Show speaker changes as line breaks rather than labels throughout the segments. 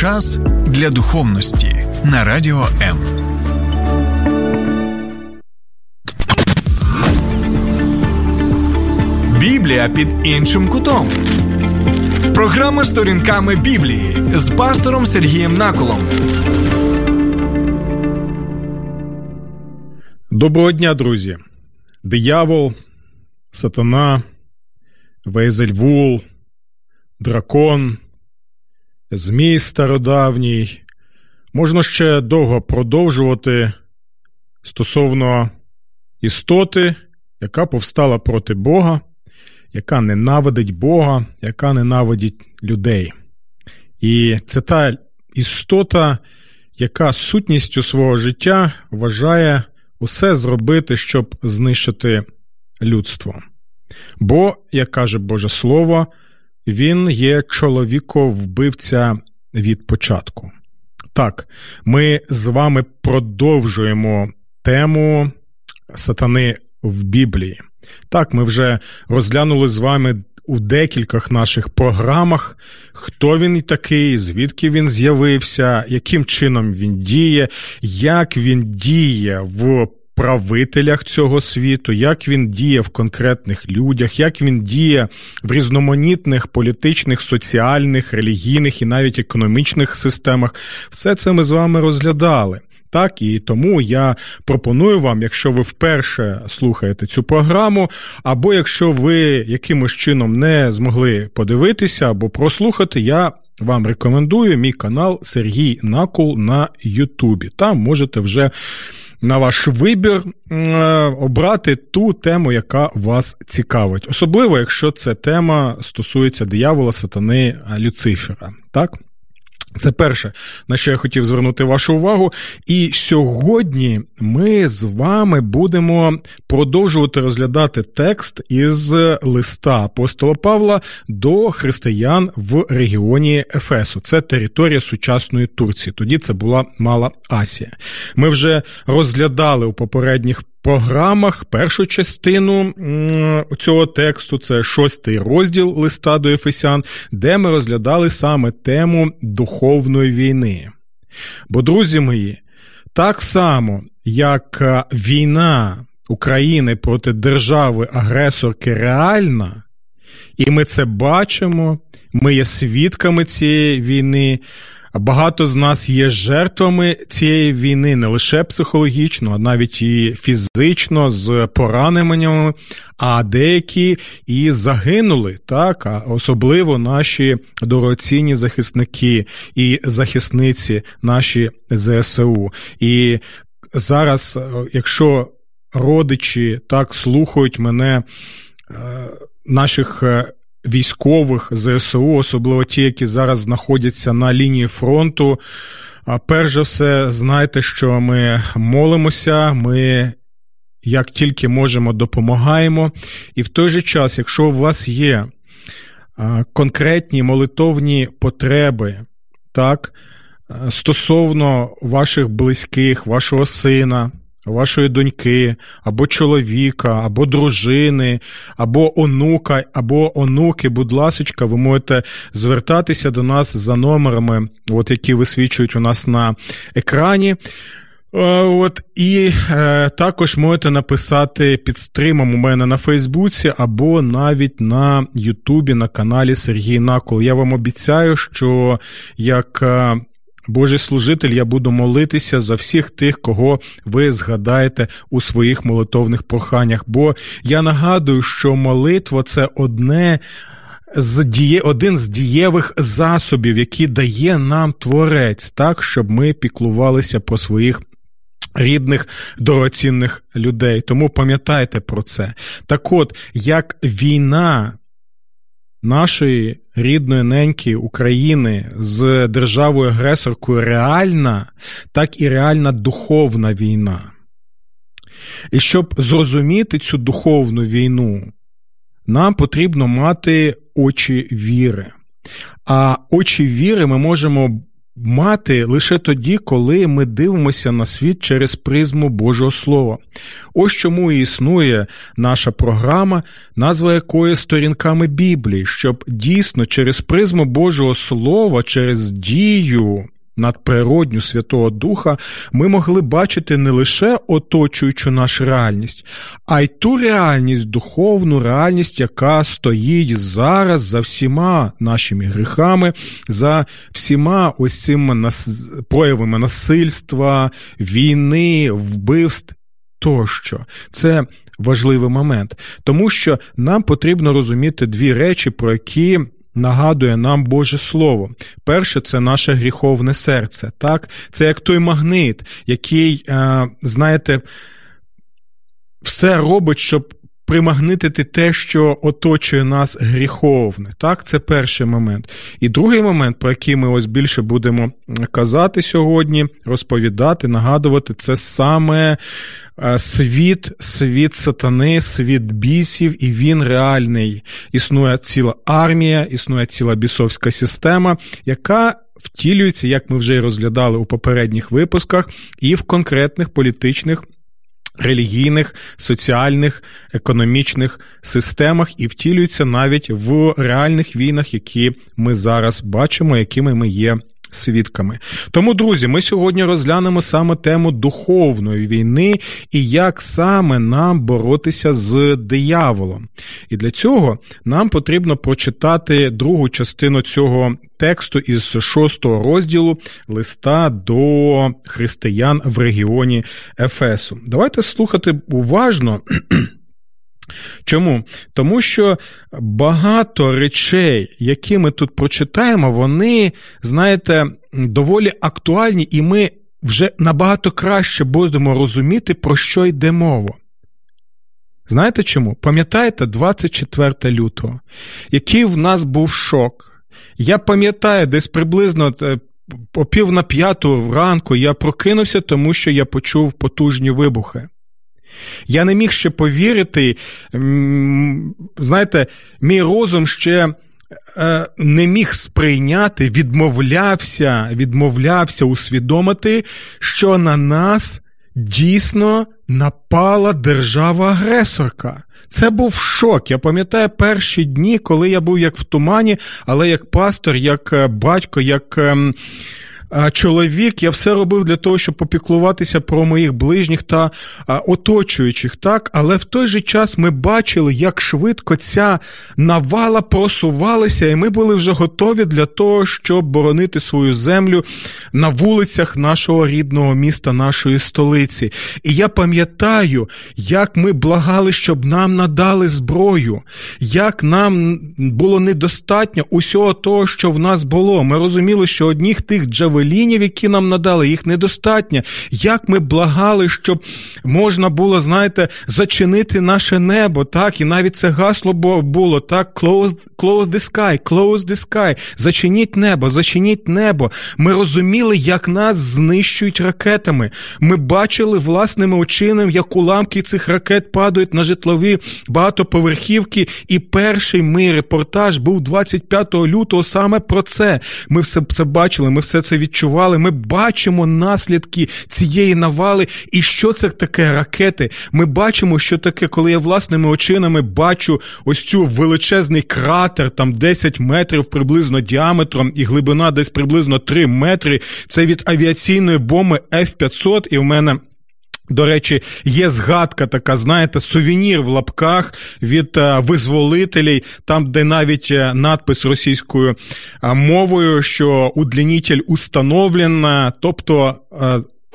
Час для духовності на радіо М. Біблія під іншим кутом. Програма сторінками Біблії з пастором Сергієм Наколом.
Доброго дня, друзі. Диявол, сатана, Вейзельвул, дракон, Змій стародавній. Можна ще довго продовжувати стосовно істоти, яка повстала проти Бога, яка ненавидить Бога, яка ненавидить людей. І це та істота, яка сутністю свого життя вважає усе зробити, щоб знищити людство. Бо, як каже Боже Слово, він є чоловіко-вбивця від початку. Так, ми з вами продовжуємо тему сатани в Біблії. Так, ми вже розглянули з вами у декількох наших програмах, хто він такий, звідки він з'явився, яким чином він діє, як він діє в правителях цього світу, як він діє в конкретних людях, як він діє в різноманітних політичних, соціальних, релігійних і навіть економічних системах. Все це ми з вами розглядали. Так, і тому я пропоную вам, якщо ви вперше слухаєте цю програму, або якщо ви якимось чином не змогли подивитися або прослухати, я вам рекомендую мій канал Сергій Накул на Ютубі. Там можете вже на ваш вибір обрати ту тему, яка вас цікавить. Особливо, якщо ця тема стосується диявола, сатани Люцифера. Так? Це перше, на що я хотів звернути вашу увагу. І сьогодні ми з вами будемо продовжувати розглядати текст із листа апостола Павла до християн в регіоні Ефесу. Це територія сучасної Турції. Тоді це була Мала Асія. Ми вже розглядали у попередніх програмах першу частину цього тексту, це шостий розділ листа до Ефесян, де ми розглядали саме тему духовної війни. Бо, друзі мої, так само, як війна України проти держави-агресорки реальна, і ми це бачимо, ми є свідками цієї війни. Багато з нас є жертвами цієї війни не лише психологічно, а навіть і фізично, з пораненнями, а деякі і загинули, так, а особливо наші дорогоцінні захисники і захисниці, наші ЗСУ. І зараз, якщо родичі так слухають мене, е, наших е, військових ЗСУ, особливо ті, які зараз знаходяться на лінії фронту. Перш за все, знайте, що ми молимося, ми як тільки можемо допомагаємо. І в той же час, якщо у вас є конкретні молитовні потреби, так, стосовно ваших близьких, вашого сина, вашої доньки, або чоловіка, або дружини, або онука, або онуки, будь ласочка, ви можете звертатися до нас за номерами, от які висвічують у нас на екрані. Е, от І е, також можете написати під стримом у мене на Фейсбуці або навіть на Ютубі на каналі Сергій Накол. Я вам обіцяю, що як е, Божий служитель, я буду молитися за всіх тих, кого ви згадаєте у своїх молитовних проханнях. Бо я нагадую, що молитва це одне. З діє, один з дієвих засобів, які дає нам творець, так, щоб ми піклувалися про своїх рідних дорогоцінних людей. Тому пам'ятайте про це. Так от, як війна нашої рідної неньки України з державою агресоркою реальна, так і реальна духовна війна. І щоб зрозуміти цю духовну війну, нам потрібно мати очі віри. А очі віри ми можемо мати лише тоді, коли ми дивимося на світ через призму Божого Слова. Ось чому і існує наша програма, назва якої сторінками Біблії, щоб дійсно через призму Божого Слова, через дію надприродню Святого Духа, ми могли бачити не лише оточуючу нашу реальність, а й ту реальність, духовну реальність, яка стоїть зараз за всіма нашими гріхами, за всіма ось цими нас... проявами насильства, війни, вбивств тощо. Це важливий момент, тому що нам потрібно розуміти дві речі, про які нагадує нам Боже Слово. Перше, це наше гріховне серце. Так? Це як той магнит, який, е, знаєте, все робить, щоб примагнитити те, що оточує нас гріховне. Так, це перший момент. І другий момент, про який ми ось більше будемо казати сьогодні, розповідати, нагадувати, це саме е, світ, світ сатани, світ бісів, і він реальний. Існує ціла армія, існує ціла бісовська система, яка. Втілюється, як ми вже й розглядали у попередніх випусках, і в конкретних політичних релігійних, соціальних, економічних системах і втілюється навіть в реальних війнах, які ми зараз бачимо, якими ми є. Свідками. Тому, друзі, ми сьогодні розглянемо саме тему духовної війни і як саме нам боротися з дияволом. І для цього нам потрібно прочитати другу частину цього тексту із шостого розділу листа до християн в регіоні Ефесу. Давайте слухати уважно. Чому? Тому що багато речей, які ми тут прочитаємо, вони, знаєте, доволі актуальні, і ми вже набагато краще будемо розуміти, про що йде мова. Знаєте чому? Пам'ятаєте 24 лютого, який в нас був шок? Я пам'ятаю, десь приблизно е, о пів на п'яту вранку я прокинувся, тому що я почув потужні вибухи. Я не міг ще повірити, знаєте, мій розум ще е, не міг сприйняти, відмовлявся, відмовлявся усвідомити, що на нас дійсно напала держава-агресорка. Це був шок. Я пам'ятаю перші дні, коли я був як в тумані, але як пастор, як е, батько, як ем, чоловік, я все робив для того, щоб попіклуватися про моїх ближніх та оточуючих, так, але в той же час ми бачили, як швидко ця навала просувалася, і ми були вже готові для того, щоб боронити свою землю на вулицях нашого рідного міста, нашої столиці. І я пам'ятаю, як ми благали, щоб нам надали зброю, як нам було недостатньо усього того, що в нас було. Ми розуміли, що одніх тих джавелів джавелінів, які нам надали, їх недостатньо. Як ми благали, щоб можна було, знаєте, зачинити наше небо, так, і навіть це гасло було так, close, close the sky, close the sky, зачиніть небо, зачиніть небо. Ми розуміли, як нас знищують ракетами. Ми бачили власними очима, як уламки цих ракет падають на житлові багатоповерхівки. І перший мій репортаж був 25 лютого саме про це. Ми все це бачили, ми все це відчували. Ми бачимо наслідки цієї навали. І що це таке ракети? Ми бачимо, що таке, коли я власними очинами бачу ось цю величезний кратер, там 10 метрів приблизно діаметром, і глибина десь приблизно 3 метри. Це від авіаційної бомби F-500, і в мене. До речі, є згадка така, знаєте, сувенір в лапках від е, визволителей, там, де навіть е, надпис російською е, мовою, що удлінітель установлен, тобто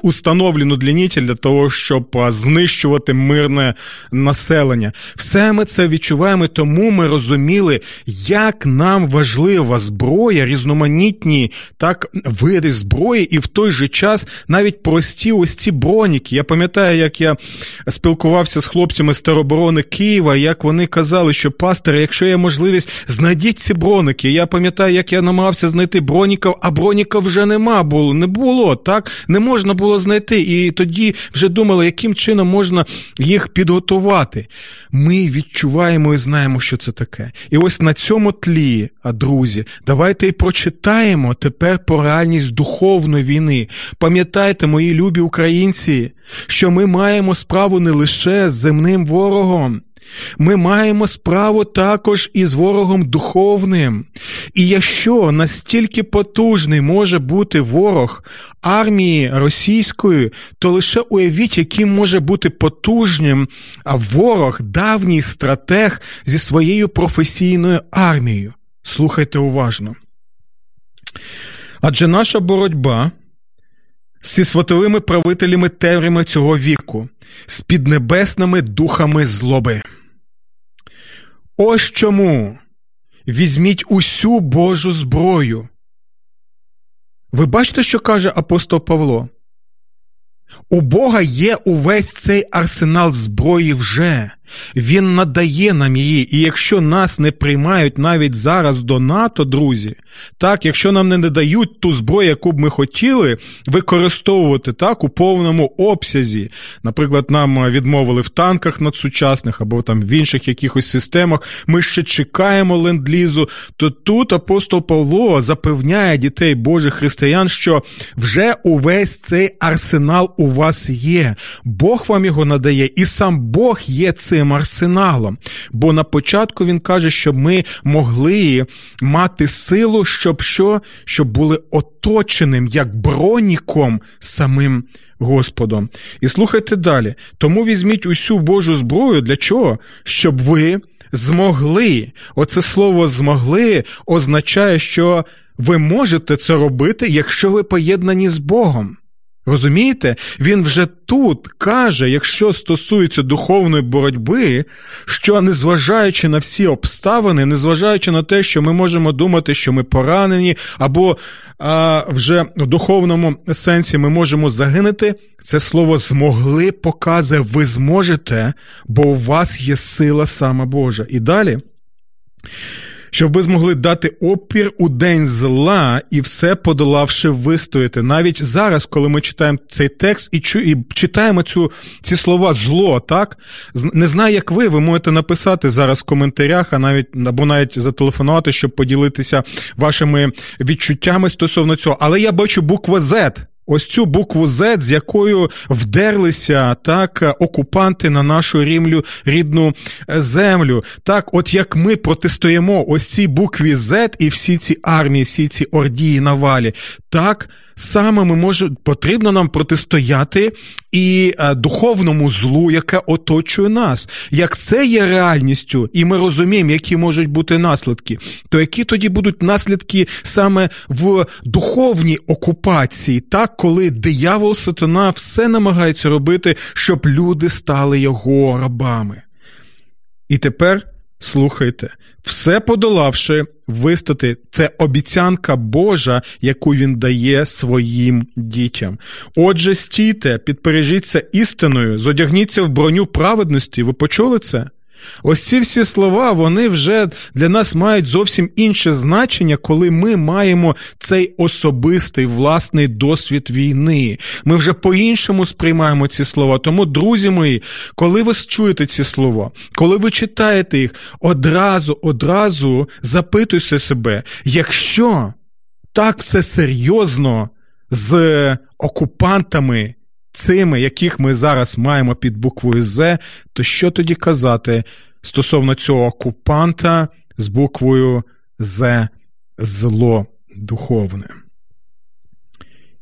установлен удлінитель для того, щоб знищувати мирне населення. Все ми це відчуваємо, тому ми розуміли, як нам важлива зброя, різноманітні так види зброї, і в той же час навіть прості ось ці броніки. Я пам'ятаю, як я спілкувався з хлопцями з тероборони Києва, як вони казали, що пастор, якщо є можливість, знайдіть ці броники. Я пам'ятаю, як я намагався знайти броніків, а броніків вже нема було. Не було так, не можна було було знайти, і тоді вже думали, яким чином можна їх підготувати. Ми відчуваємо і знаємо, що це таке. І ось на цьому тлі, друзі, давайте і прочитаємо тепер про реальність духовної війни. Пам'ятайте, мої любі українці, що ми маємо справу не лише з земним ворогом. Ми маємо справу також із ворогом духовним. І якщо настільки потужний може бути ворог армії російської, то лише уявіть, яким може бути потужним ворог, давній стратег зі своєю професійною армією. Слухайте уважно. Адже наша боротьба зі сватовими правителями темрями цього віку, з піднебесними духами злоби. Ось чому візьміть усю Божу зброю. Ви бачите, що каже апостол Павло? У Бога є увесь цей арсенал зброї вже. Він надає нам її, і якщо нас не приймають навіть зараз до НАТО, друзі, так, якщо нам не надають ту зброю, яку б ми хотіли використовувати так у повному обсязі, наприклад, нам відмовили в танках надсучасних або там в інших якихось системах, ми ще чекаємо ленд-лізу, то тут апостол Павло запевняє дітей Божих християн, що вже увесь цей арсенал у вас є. Бог вам його надає, і сам Бог є цим цим арсеналом. Бо на початку він каже, щоб ми могли мати силу, щоб що? Щоб були оточеним як броніком самим. Господом. І слухайте далі. Тому візьміть усю Божу зброю для чого? Щоб ви змогли. Оце слово змогли означає, що ви можете це робити, якщо ви поєднані з Богом. Розумієте, він вже тут каже, якщо стосується духовної боротьби, що незважаючи на всі обставини, незважаючи на те, що ми можемо думати, що ми поранені, або а, вже в духовному сенсі ми можемо загинути, це слово змогли показує, ви зможете, бо у вас є сила саме Божа. І далі щоб ви змогли дати опір у день зла і все подолавши вистояти. Навіть зараз, коли ми читаємо цей текст і чу, і читаємо цю, ці слова зло, так не знаю, як ви, ви можете написати зараз в коментарях, а навіть або навіть зателефонувати, щоб поділитися вашими відчуттями стосовно цього. Але я бачу буква Z. Ось цю букву Z, з якою вдерлися так окупанти на нашу рімлю рідну е, землю. Так, от як ми протистоїмо ось цій букві Z і всі ці армії, всі ці ордії навалі, так саме ми можемо потрібно нам протистояти і е, духовному злу, яке оточує нас. Як це є реальністю, і ми розуміємо, які можуть бути наслідки, то які тоді будуть наслідки саме в духовній окупації, так коли диявол сатана все намагається робити, щоб люди стали його рабами. І тепер слухайте, все подолавши, вистати це обіцянка Божа, яку він дає своїм дітям. Отже, стійте, підпережіться істиною, зодягніться в броню праведності. Ви почули це? Ось ці всі слова, вони вже для нас мають зовсім інше значення, коли ми маємо цей особистий власний досвід війни. Ми вже по-іншому сприймаємо ці слова. Тому, друзі мої, коли ви чуєте ці слова, коли ви читаєте їх, одразу, одразу запитуйте себе, якщо так все серйозно з окупантами цими, яких ми зараз маємо під буквою З, то що тоді казати стосовно цього окупанта з буквою З зло духовне?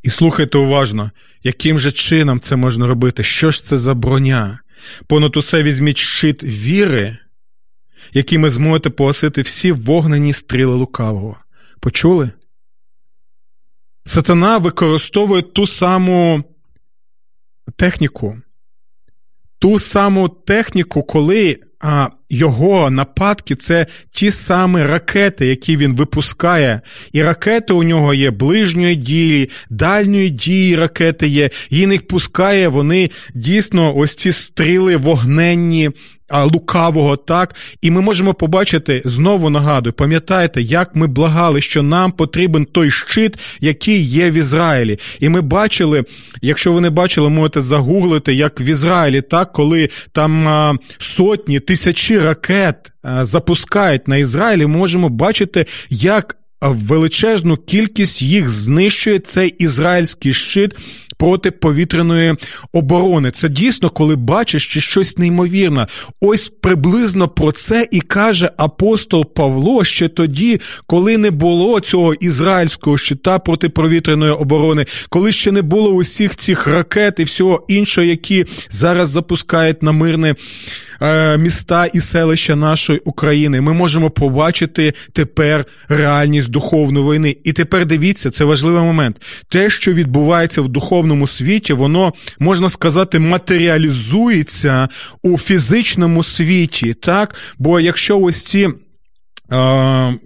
І слухайте уважно, яким же чином це можна робити? Що ж це за броня? Понад усе візьміть щит віри, якими зможете погасити всі вогнені стріли лукавого. Почули? Сатана використовує ту саму техніку, ту саму техніку, коли а, його нападки це ті самі ракети, які він випускає. І ракети у нього є ближньої дії, дальньої дії ракети є. Їх пускає, вони дійсно ось ці стріли вогненні лукавого, так, і ми можемо побачити знову нагадую, пам'ятаєте, як ми благали, що нам потрібен той щит, який є в Ізраїлі. І ми бачили, якщо ви не бачили, можете загуглити, як в Ізраїлі, так, коли там сотні тисячі ракет запускають на Ізраїлі, можемо бачити, як величезну кількість їх знищує цей ізраїльський щит протиповітряної оборони. Це дійсно, коли бачиш що щось неймовірне. Ось приблизно про це і каже апостол Павло ще тоді, коли не було цього ізраїльського щита протиповітряної оборони, коли ще не було усіх цих ракет і всього іншого, які зараз запускають на мирне. Е, міста і селища нашої України. Ми можемо побачити тепер реальність духовної війни. І тепер дивіться, це важливий момент. Те, що відбувається в духовному світі, воно можна сказати матеріалізується у фізичному світі. Так, бо якщо ось ці.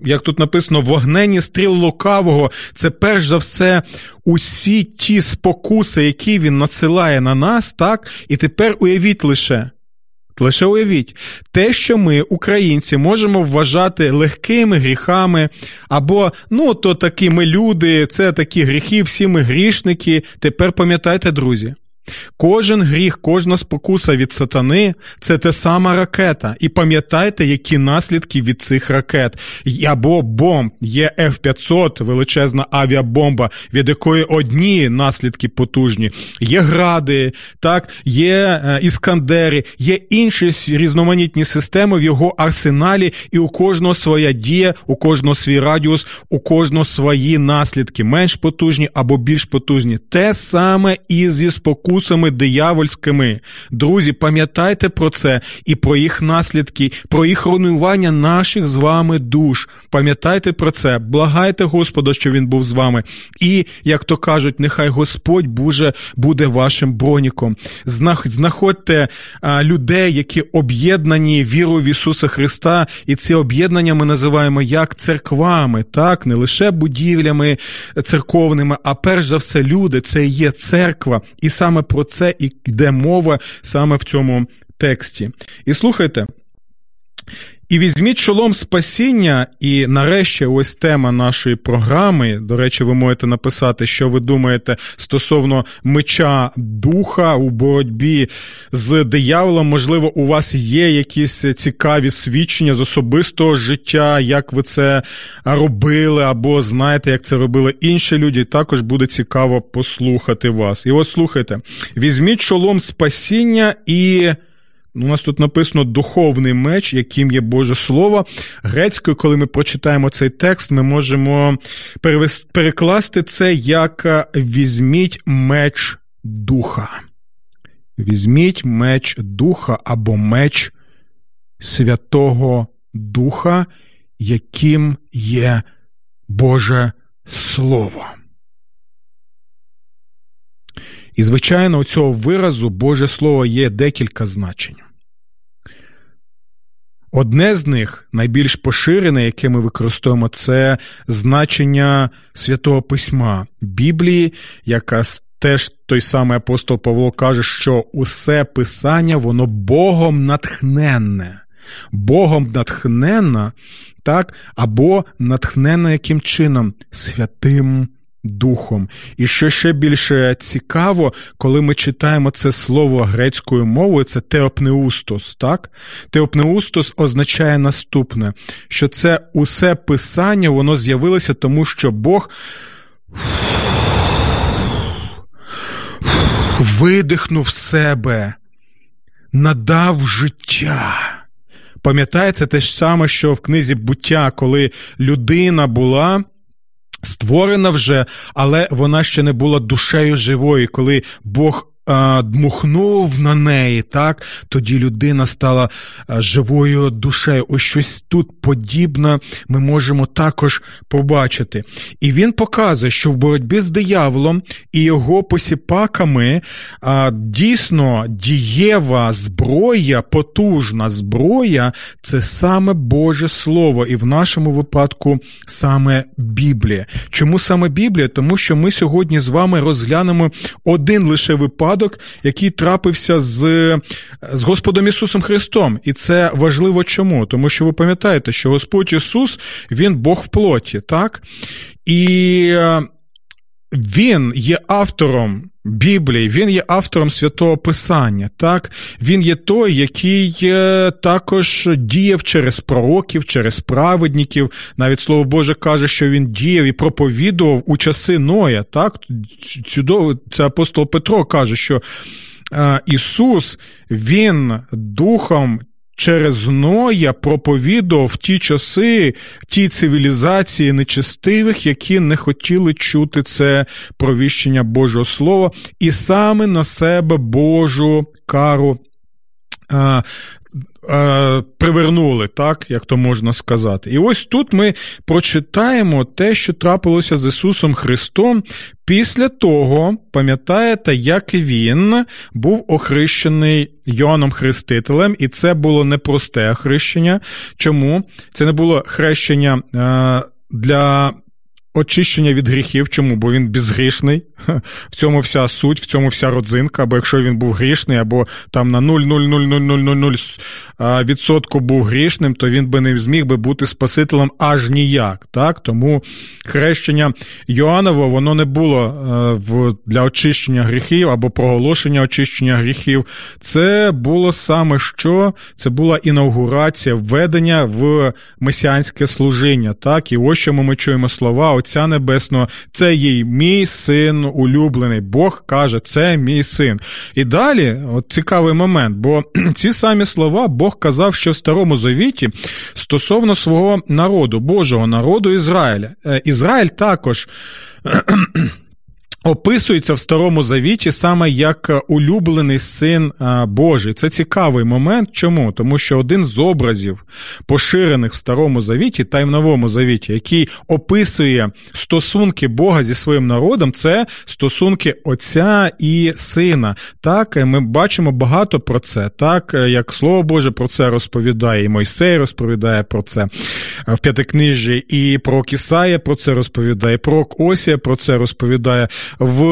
Як тут написано, вогнені стріл лукавого, це перш за все усі ті спокуси, які він надсилає на нас, так? І тепер уявіть лише, Лише уявіть, те, що ми, українці, можемо вважати легкими гріхами, або ну, то такі ми люди, це такі гріхи, всі ми грішники. Тепер пам'ятайте, друзі, Кожен гріх, кожна спокуса від сатани це те сама ракета. І пам'ятайте, які наслідки від цих ракет. Або бомб, є F-500, величезна авіабомба, від якої одні наслідки потужні, є гради, так, є е, іскандери, є інші різноманітні системи в його арсеналі, і у кожного своя дія, у кожного свій радіус, у кожного свої наслідки, менш потужні або більш потужні. Те саме і зі спокусами спокусами диявольськими. Друзі, пам'ятайте про це і про їх наслідки, про їх руйнування наших з вами душ. Пам'ятайте про це, благайте Господа, що він був з вами. І, як то кажуть, нехай Господь буде, буде вашим броніком. Знаходьте людей, які об'єднані вірою в Ісуса Христа, і ці об'єднання ми називаємо як церквами, так, не лише будівлями церковними, а перш за все, люди, це є церква. І саме про це і йде мова саме в цьому тексті. І слухайте. І візьміть шолом спасіння, і нарешті, ось тема нашої програми. До речі, ви можете написати, що ви думаєте стосовно меча духа у боротьбі з дияволом. Можливо, у вас є якісь цікаві свідчення з особистого життя, як ви це робили, або знаєте, як це робили інші люди. Також буде цікаво послухати вас. І от слухайте: візьміть шолом спасіння і. У нас тут написано духовний меч, яким є Боже Слово. Грецькою, коли ми прочитаємо цей текст, ми можемо перекласти це як е, візьміть меч духа. Візьміть меч духа або меч Святого Духа, яким є Боже Слово. І, звичайно, у цього виразу Боже Слово є декілька значень. Одне з них, найбільш поширене, яке ми використовуємо, це значення Святого Письма Біблії, яка теж той самий апостол Павло каже, що усе писання, воно Богом натхненне. Богом натхненна, так, або натхненна яким чином? Святим Духом. І що ще більше цікаво, коли ми читаємо це слово грецькою мовою, це теопнеустос. так? Теопнеустос означає наступне, що це усе писання, воно з'явилося, тому що Бог видихнув себе, надав життя. Пам'ятається те ж саме, що в книзі буття, коли людина була створена вже, але вона ще не була душею живою, коли Бог дмухнув на неї, так, тоді людина стала живою душею. Ось щось тут подібне ми можемо також побачити. І він показує, що в боротьбі з дияволом і його посіпаками дійсно дієва зброя, потужна зброя це саме Боже Слово, і в нашому випадку саме Біблія. Чому саме Біблія? Тому що ми сьогодні з вами розглянемо один лише випадок випадок, який трапився з, з Господом Ісусом Христом. І це важливо чому? Тому що ви пам'ятаєте, що Господь Ісус, Він Бог в плоті, так? І е, він є автором Біблії, він є автором святого Писання. Так, він є той, який е, також діяв через пророків, через праведників. Навіть слово Боже каже, що він діяв і проповідував у часи Ноя. Так, чудово, це апостол Петро каже, що. Е, Ісус, Він духом через Ноя проповідував ті часи, ті цивілізації нечестивих, які не хотіли чути це провіщення Божого Слова, і саме на себе Божу кару Е, привернули, так, як то можна сказати. І ось тут ми прочитаємо те, що трапилося з Ісусом Христом після того, пам'ятаєте, як він був охрещений Йоанном Хрестителем, і це було непросте охрещення. Чому? Це не було хрещення е, для очищення від гріхів. Чому? Бо він безгрішний. В цьому вся суть, в цьому вся родзинка. Або якщо він був грішний, або там на 0,00000 відсотку був грішним, то він би не зміг би бути Спасителем аж ніяк. Так? Тому хрещення Йоанново, воно не було для очищення гріхів або проголошення очищення гріхів. Це було саме що? Це була інаугурація, введення в месіанське служіння. Так? І ось чому ми чуємо слова. Отця Небесного, це є мій син улюблений. Бог каже, це мій син. І далі, от цікавий момент, бо ці самі слова Бог казав ще в Старому Завіті стосовно свого народу, Божого народу Ізраїля. Е, Ізраїль також описується в Старому Завіті саме як е, улюблений син е, Божий. Це цікавий момент. Чому? Тому що один з образів, поширених в Старому Завіті та й в Новому Завіті, який описує стосунки Бога зі своїм народом, це стосунки Отця і Сина. Так, ми бачимо багато про це, так як Слово Боже про це розповідає, і Мойсей розповідає про це в п'ятикнижжі, і про Кісая про це розповідає, про Осія про це розповідає в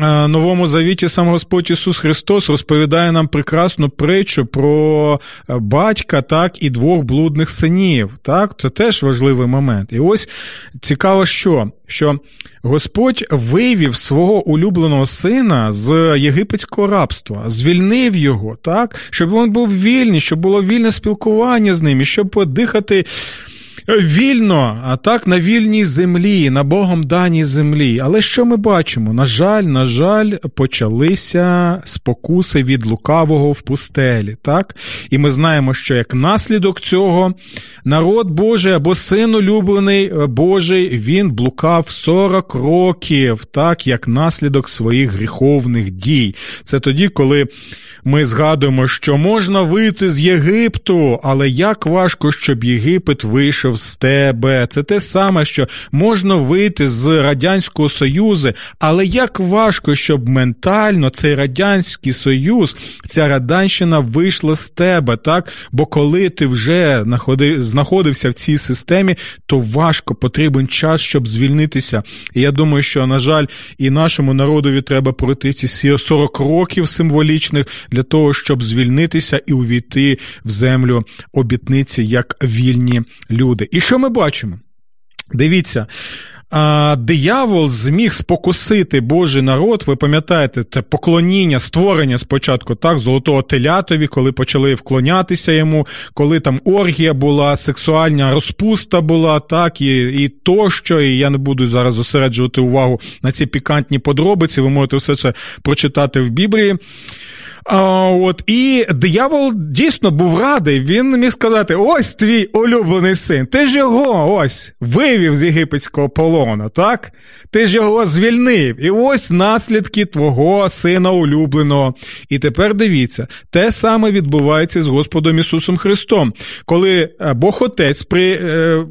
е, Новому Завіті сам Господь Ісус Христос розповідає нам прекрасну притчу про е, батька, так, і двох блудних синів. Так, Це теж важливий момент. І ось цікаво, що що Господь вивів свого улюбленого сина з єгипетського рабства, звільнив його, так, щоб він був вільний, щоб було вільне спілкування з ним, і щоб подихати. Вільно, а так на вільній землі, на Богом даній землі. Але що ми бачимо? На жаль, на жаль, почалися спокуси від лукавого в пустелі. так? І ми знаємо, що як наслідок цього народ Божий або син улюблений Божий, він блукав 40 років, так, як наслідок своїх гріховних дій. Це тоді, коли ми згадуємо, що можна вийти з Єгипту, але як важко, щоб Єгипет вийшов з тебе. Це те саме, що можна вийти з Радянського Союзу, але як важко, щоб ментально цей Радянський Союз, ця Раданщина вийшла з тебе, так? Бо коли ти вже знаходився в цій системі, то важко потрібен час, щоб звільнитися. І я думаю, що, на жаль, і нашому народові треба пройти ці 40 років символічних для того, щоб звільнитися і увійти в землю обітниці як вільні люди. І що ми бачимо? Дивіться. Диявол зміг спокусити Божий народ. Ви пам'ятаєте, це поклоніння, створення спочатку так, золотого телятові, коли почали вклонятися йому, коли там оргія була, сексуальна розпуста була, так, і і тощо. І я не буду зараз зосереджувати увагу на ці пікантні подробиці. Ви можете все це прочитати в Біблії. А, от, І диявол дійсно був радий. Він міг сказати: ось твій улюблений син, ти ж його ось вивів з єгипетського полону, так? Ти ж його звільнив. І ось наслідки твого сина улюбленого. І тепер дивіться, те саме відбувається з Господом Ісусом Христом, коли е, Бог Отець при. Е,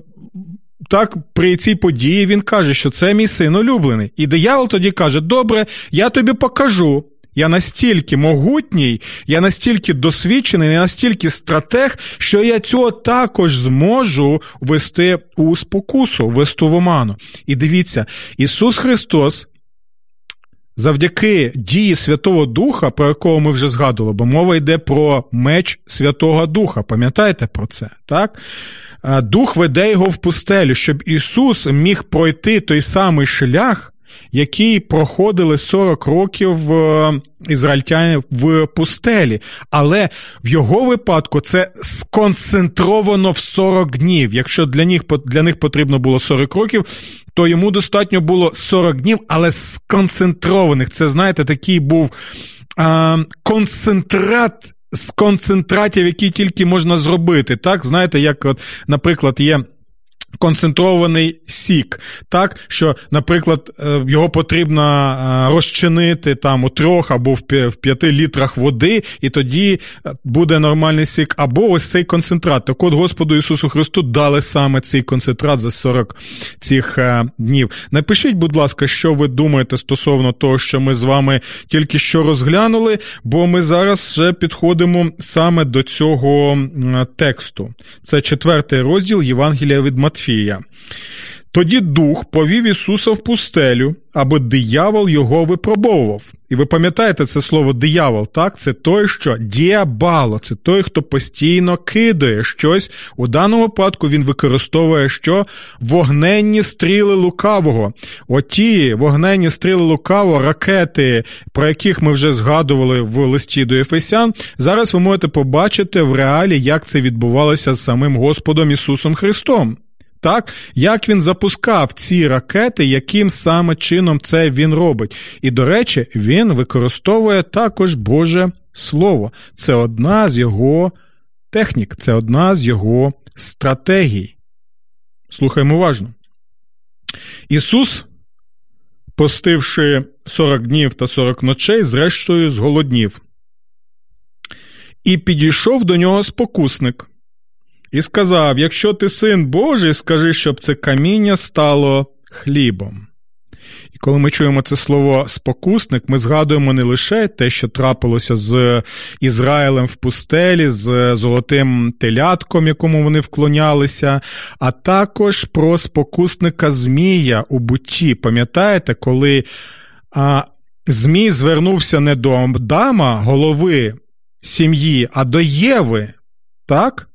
так, при цій події він каже, що це мій син улюблений. І диявол тоді каже: Добре, я тобі покажу, я настільки могутній, я настільки досвідчений, я настільки стратег, що я цього також зможу вести у спокусу, вести в оману. І дивіться, Ісус Христос завдяки дії Святого Духа, про якого ми вже згадували, бо мова йде про меч Святого Духа. Пам'ятаєте про це? Так? Дух веде його в пустелю, щоб Ісус міг пройти той самий шлях, який проходили 40 років е, ізраїльтяни в пустелі. Але в його випадку це сконцентровано в 40 днів. Якщо для них для них потрібно було 40 років, то йому достатньо було 40 днів, але сконцентрованих. Це, знаєте, такий був а, концентрат. З концентратів, які тільки можна зробити, так знаєте, як, от, наприклад, є концентрований сік, так що, наприклад, е, його потрібно е, розчинити там у трьох або в п'яти літрах води, і тоді е, буде нормальний сік, або ось цей концентрат. Так от Господу Ісусу Христу дали саме цей концентрат за 40 цих днів. Напишіть, будь ласка, що ви думаєте стосовно того, що ми з вами тільки що розглянули, бо ми зараз вже підходимо саме до цього тексту. Це четвертий розділ Євангелія від Матфія. Матфія. Тоді дух повів Ісуса в пустелю, аби диявол його випробовував. І ви пам'ятаєте це слово диявол, так? Це той, що діабало, це той, хто постійно кидає щось. У даному випадку він використовує що? Вогненні стріли лукавого. Оті вогненні стріли лукавого, ракети, про яких ми вже згадували в листі до Ефесян. Зараз ви можете побачити в реалі, як це відбувалося з самим Господом Ісусом Христом. Так, як він запускав ці ракети, яким саме чином це він робить. І, до речі, він використовує також Боже Слово. Це одна з його технік, це одна з його стратегій. Слухаймо уважно. Ісус, постивши 40 днів та 40 ночей, зрештою зголоднів. І підійшов до нього спокусник і сказав: Якщо ти син Божий, скажи, щоб це каміння стало хлібом. І коли ми чуємо це слово спокусник, ми згадуємо не лише те, що трапилося з Ізраїлем в пустелі, з золотим телятком, якому вони вклонялися, а також про спокусника Змія у бутті. Пам'ятаєте, коли а, Змій звернувся не до Адама, голови сім'ї, а до Єви, так?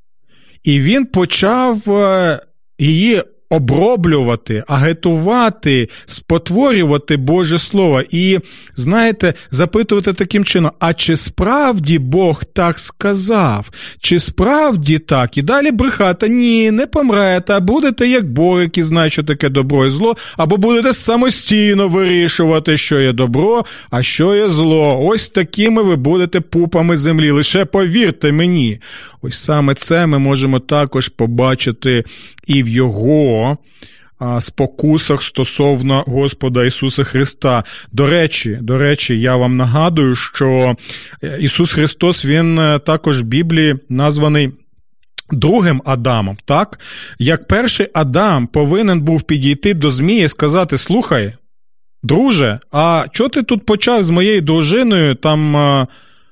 І він почав е, її оброблювати, агітувати, спотворювати Боже Слово і, знаєте, запитувати таким чином: а чи справді Бог так сказав? Чи справді так? І далі брехати, ні, не помрете, а будете як Бог, який знає, що таке добро і зло, або будете самостійно вирішувати, що є добро, а що є зло. Ось такими ви будете пупами землі. Лише повірте мені. Ось саме це ми можемо також побачити і в його спокусах стосовно Господа Ісуса Христа. До речі, до речі, я вам нагадую, що Ісус Христос, Він е, також в Біблії названий. Другим Адамом, так? Як перший Адам повинен був підійти до Змії і сказати: Слухай, друже, а чого ти тут почав з моєю дружиною там е,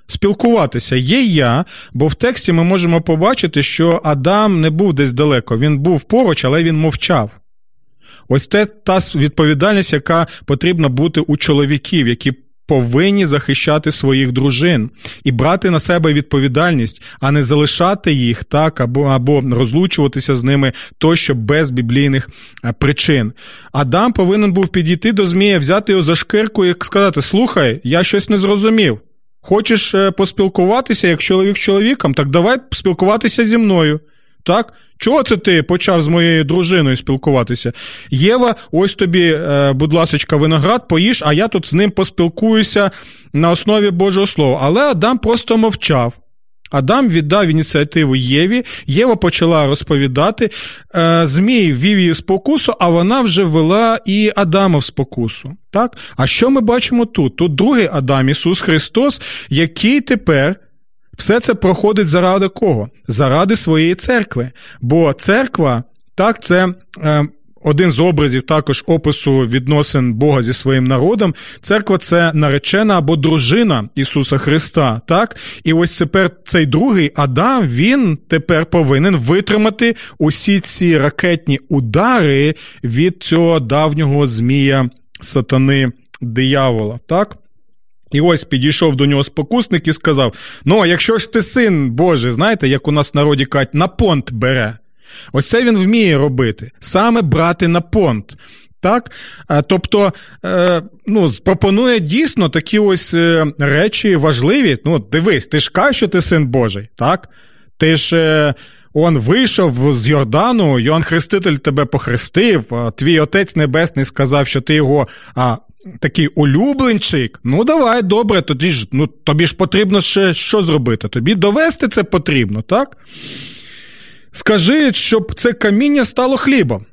спілкуватися. Є я, бо в тексті ми можемо побачити, що Адам не був десь далеко, він був поруч, але він мовчав. Ось це та відповідальність, яка потрібна бути у чоловіків, які повинні захищати своїх дружин і брати на себе відповідальність, а не залишати їх так, або або розлучуватися з ними тощо без біблійних е, причин. Адам повинен був підійти до Змія, взяти його за шкирку і сказати: Слухай, я щось не зрозумів. Хочеш е, поспілкуватися як чоловік з чоловіком, так давай спілкуватися зі мною. Так? Чого це ти почав з моєю дружиною спілкуватися? Єва, ось тобі, е, будь ласка, виноград, поїж, а я тут з ним поспілкуюся на основі Божого Слова. Але Адам просто мовчав. Адам віддав ініціативу Єві, Єва почала розповідати. Е, Змій ввів її спокусу, а вона вже ввела і Адама в спокусу. Так? А що ми бачимо тут? Тут другий Адам, Ісус Христос, який тепер. Все це проходить заради кого? Заради своєї церкви. Бо церква, так, це е, один з образів також опису відносин Бога зі своїм народом. Церква це наречена або дружина Ісуса Христа. так? І ось тепер цей другий Адам, він тепер повинен витримати усі ці ракетні удари від цього давнього змія сатани диявола, так? І ось підійшов до нього спокусник і сказав: Ну, якщо ж ти син Божий, знаєте, як у нас в народі кажуть, на понт бере. Ось це він вміє робити, саме брати на понт. Так? Тобто, е, ну, пропонує дійсно такі ось е, речі важливі. Ну, дивись, ти ж кажеш, що ти син Божий, так? Ти ж. Е, он вийшов з Йордану, Йоанн Хреститель тебе похрестив, твій Отець Небесний сказав, що ти його а, такий улюбленчик. Ну, давай, добре, тоді ж ну, тобі ж потрібно ще що зробити? Тобі довести це потрібно, так? Скажи, щоб це каміння стало хлібом.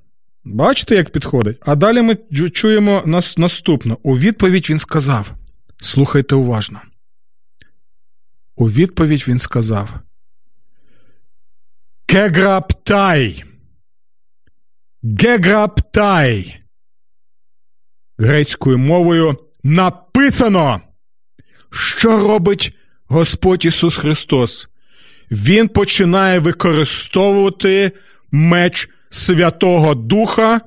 Бачите, як підходить? А далі ми чуємо нас наступне. У відповідь він сказав: слухайте уважно. У відповідь він сказав: Кеграптай. Геграптай. Грецькою мовою написано, що робить Господь Ісус Христос. Він починає використовувати меч Святого Духа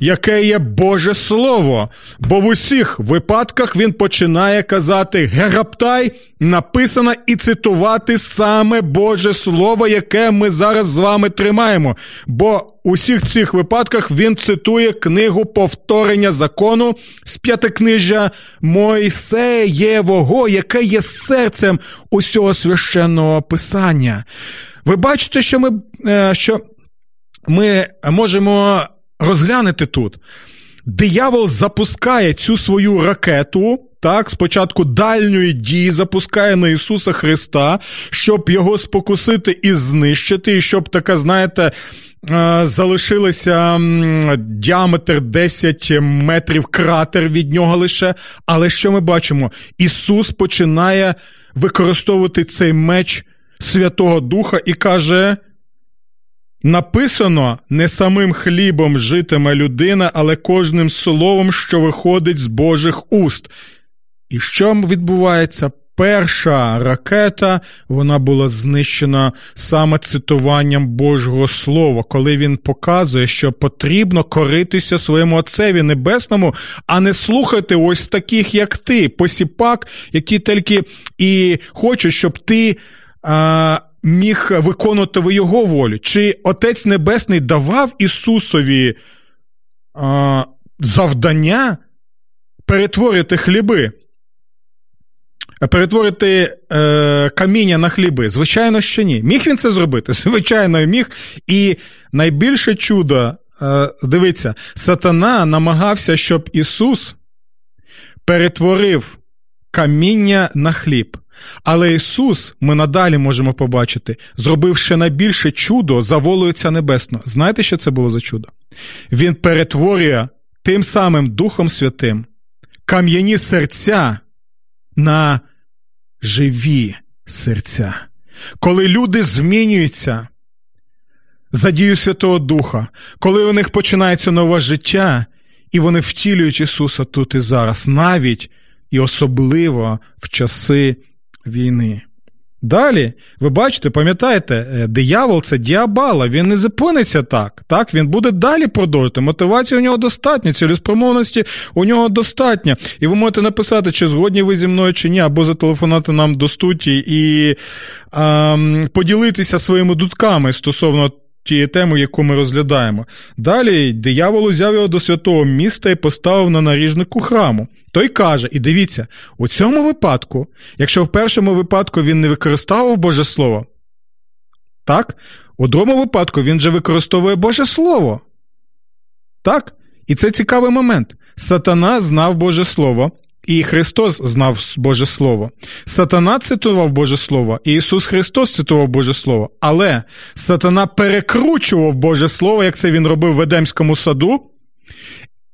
яке є Боже Слово, бо в усіх випадках він починає казати Гераптай, написано і цитувати саме Боже Слово, яке ми зараз з вами тримаємо. Бо у всіх цих випадках він цитує книгу повторення закону з п'ятикнижжя Мойсеєвого, яке є серцем усього священного писання. Ви бачите, що ми, е, що ми можемо розглянете тут. Диявол запускає цю свою ракету, так, спочатку дальньої дії запускає на Ісуса Христа, щоб його спокусити і знищити, і щоб така, знаєте, е, залишилося діаметр 10 метрів кратер від нього лише. Але що ми бачимо? Ісус починає використовувати цей меч Святого Духа і каже: Написано не самим хлібом житиме людина, але кожним словом, що виходить з Божих уст. І що відбувається? Перша ракета вона була знищена саме цитуванням Божого Слова, коли він показує, що потрібно коритися своєму Отцеві Небесному, а не слухати ось таких, як ти, посіпак, які тільки і хочуть, щоб ти. А, міг виконувати його волю? Чи Отець Небесний давав Ісусові а, завдання перетворити хліби? Перетворити е, каміння на хліби? Звичайно, що ні. Міг він це зробити? Звичайно, міг. І найбільше чудо, е, дивіться, сатана намагався, щоб Ісус перетворив каміння на хліб. Але Ісус, ми надалі можемо побачити, зробив ще найбільше чудо за волею Отця Небесного. Знаєте, що це було за чудо? Він перетворює тим самим Духом Святим кам'яні серця на живі серця. Коли люди змінюються за дію Святого Духа, коли у них починається нове життя, і вони втілюють Ісуса тут і зараз, навіть і особливо в часи війни. Далі, ви бачите, пам'ятаєте, е, диявол це діабала, він не зупиниться так. Так, Він буде далі продовжувати. Мотивації у нього достатньо, цілеспромовності у нього достатньо. І ви можете написати, чи згодні ви зі мною чи ні, або зателефонувати нам до студії і а, поділитися своїми дутками стосовно тієї теми, яку ми розглядаємо. Далі диявол узяв його до святого міста і поставив на наріжнику храму. Той каже: і дивіться, у цьому випадку, якщо в першому випадку він не використовував Боже Слово, так, у другому випадку він же використовує Боже Слово. Так? І це цікавий момент. Сатана знав Боже Слово, і Христос знав Боже Слово. Сатана цитував Боже Слово, і Ісус Христос цитував Боже Слово. Але Сатана перекручував Боже Слово, як це він робив в Едемському саду.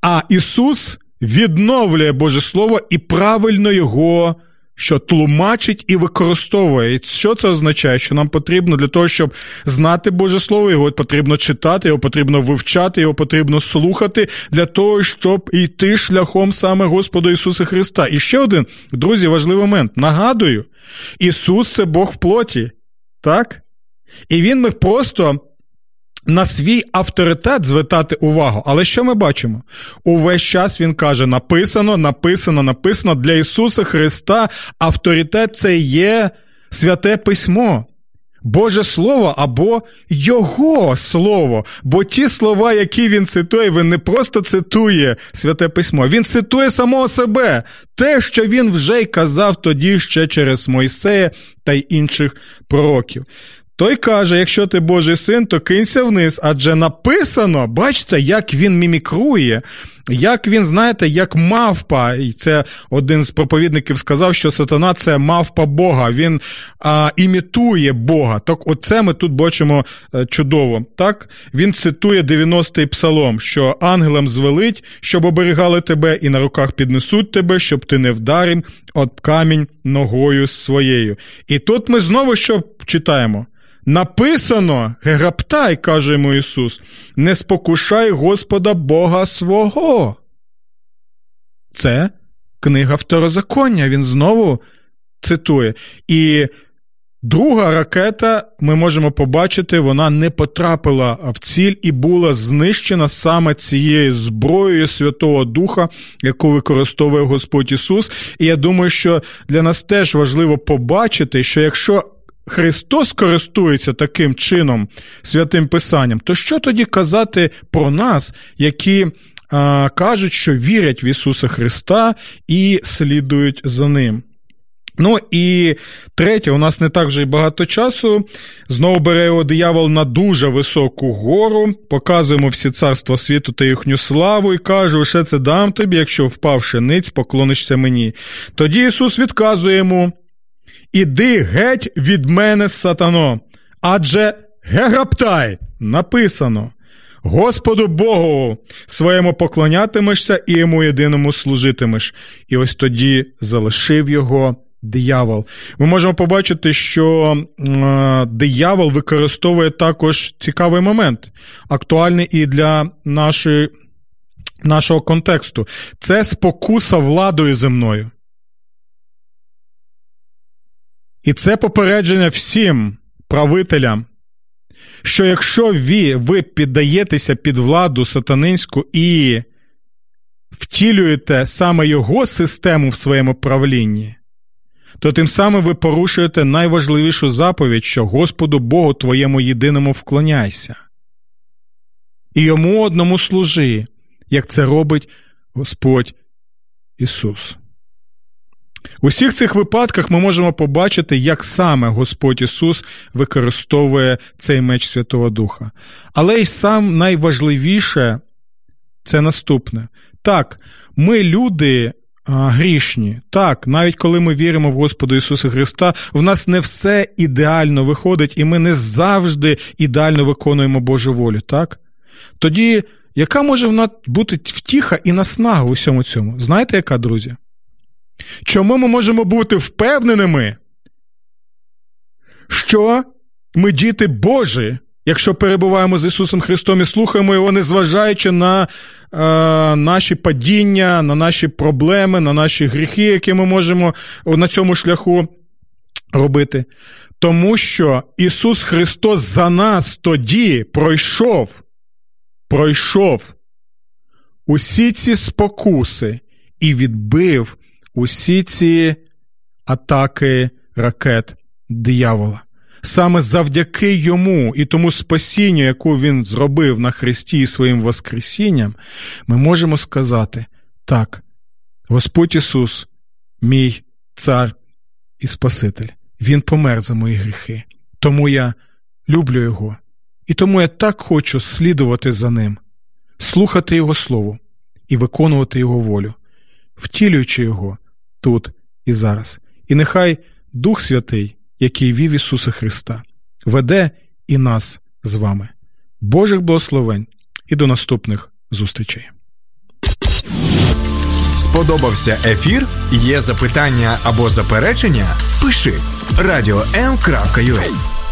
А Ісус відновлює Боже Слово і правильно його що тлумачить і використовує. І що це означає? Що нам потрібно для того, щоб знати Боже Слово, його потрібно читати, його потрібно вивчати, його потрібно слухати для того, щоб йти шляхом саме Господа Ісуса Христа. І ще один, друзі, важливий момент. Нагадую, Ісус це Бог в плоті. Так? І Він міг просто на свій авторитет звертати увагу. Але що ми бачимо? Увесь час він каже: написано, написано, написано для Ісуса Христа авторитет це є святе письмо. Боже Слово або Його Слово. Бо ті слова, які він цитує, він не просто цитує святе письмо, він цитує самого себе, те, що він вже й казав тоді ще через Мойсея та й інших пророків. Той каже: якщо ти Божий син, то кинься вниз, адже написано, бачите, як він мімікрує, як він, знаєте, як мавпа. І це один з проповідників сказав, що сатана це мавпа Бога, він а, імітує Бога. Так, оце ми тут бачимо е, чудово. Так, Він цитує 90-й псалом, що ангелам звелить, щоб оберігали тебе, і на руках піднесуть тебе, щоб ти не вдарив от камінь ногою своєю. І тут ми знову що читаємо. Написано, граптай, каже йому Ісус, не спокушай Господа Бога свого. Це книга второзаконня, він знову цитує. І друга ракета, ми можемо побачити, вона не потрапила в ціль і була знищена саме цією зброєю Святого Духа, яку використовує Господь Ісус. І я думаю, що для нас теж важливо побачити, що якщо Христос користується таким чином святим Писанням, то що тоді казати про нас, які а, кажуть, що вірять в Ісуса Христа і слідують за Ним? Ну і третє, у нас не так вже й багато часу. Знову бере його диявол на дуже високу гору, показуємо всі царства світу та їхню славу, і каже: лише це дам тобі, якщо впавши ниць, поклонишся мені. Тоді Ісус відказує йому. Іди геть від мене, сатано, адже гераптай написано. Господу Богу своєму поклонятимешся і йому єдиному служитимеш. І ось тоді залишив його диявол. Ми можемо побачити, що е, диявол використовує також цікавий момент, актуальний і для нашої, нашого контексту. Це спокуса владою земною. І це попередження всім правителям, що якщо ви, ви піддаєтеся під владу сатанинську і втілюєте саме його систему в своєму правлінні, то тим самим ви порушуєте найважливішу заповідь, що Господу Богу твоєму єдиному вклоняйся. І йому одному служи, як це робить Господь Ісус. У всіх цих випадках ми можемо побачити, як саме Господь Ісус використовує цей меч Святого Духа. Але й сам найважливіше це наступне. Так, ми люди. Грішні, так, навіть коли ми віримо в Господа Ісуса Христа, в нас не все ідеально виходить, і ми не завжди ідеально виконуємо Божу волю, так? Тоді, яка може в нас бути втіха і наснага у всьому цьому? Знаєте, яка, друзі? Чому ми можемо бути впевненими, що ми діти Божі, якщо перебуваємо з Ісусом Христом і слухаємо Його, незважаючи на е, наші падіння, на наші проблеми, на наші гріхи, які ми можемо на цьому шляху робити? Тому що Ісус Христос за нас тоді пройшов, пройшов усі ці спокуси і відбив усі ці атаки ракет диявола. Саме завдяки йому і тому спасінню, яку він зробив на Христі і своїм Воскресінням, ми можемо сказати: так, Господь Ісус, мій Цар і Спаситель, Він помер за мої гріхи. Тому я люблю Його, і тому я так хочу слідувати за Ним, слухати Його Слово і виконувати Його волю, втілюючи Його тут і зараз. І нехай Дух Святий, який вів Ісуса Христа, веде і нас з вами. Божих благословень і до наступних зустрічей.
Сподобався ефір? Є запитання або заперечення? Пиши радіом.ua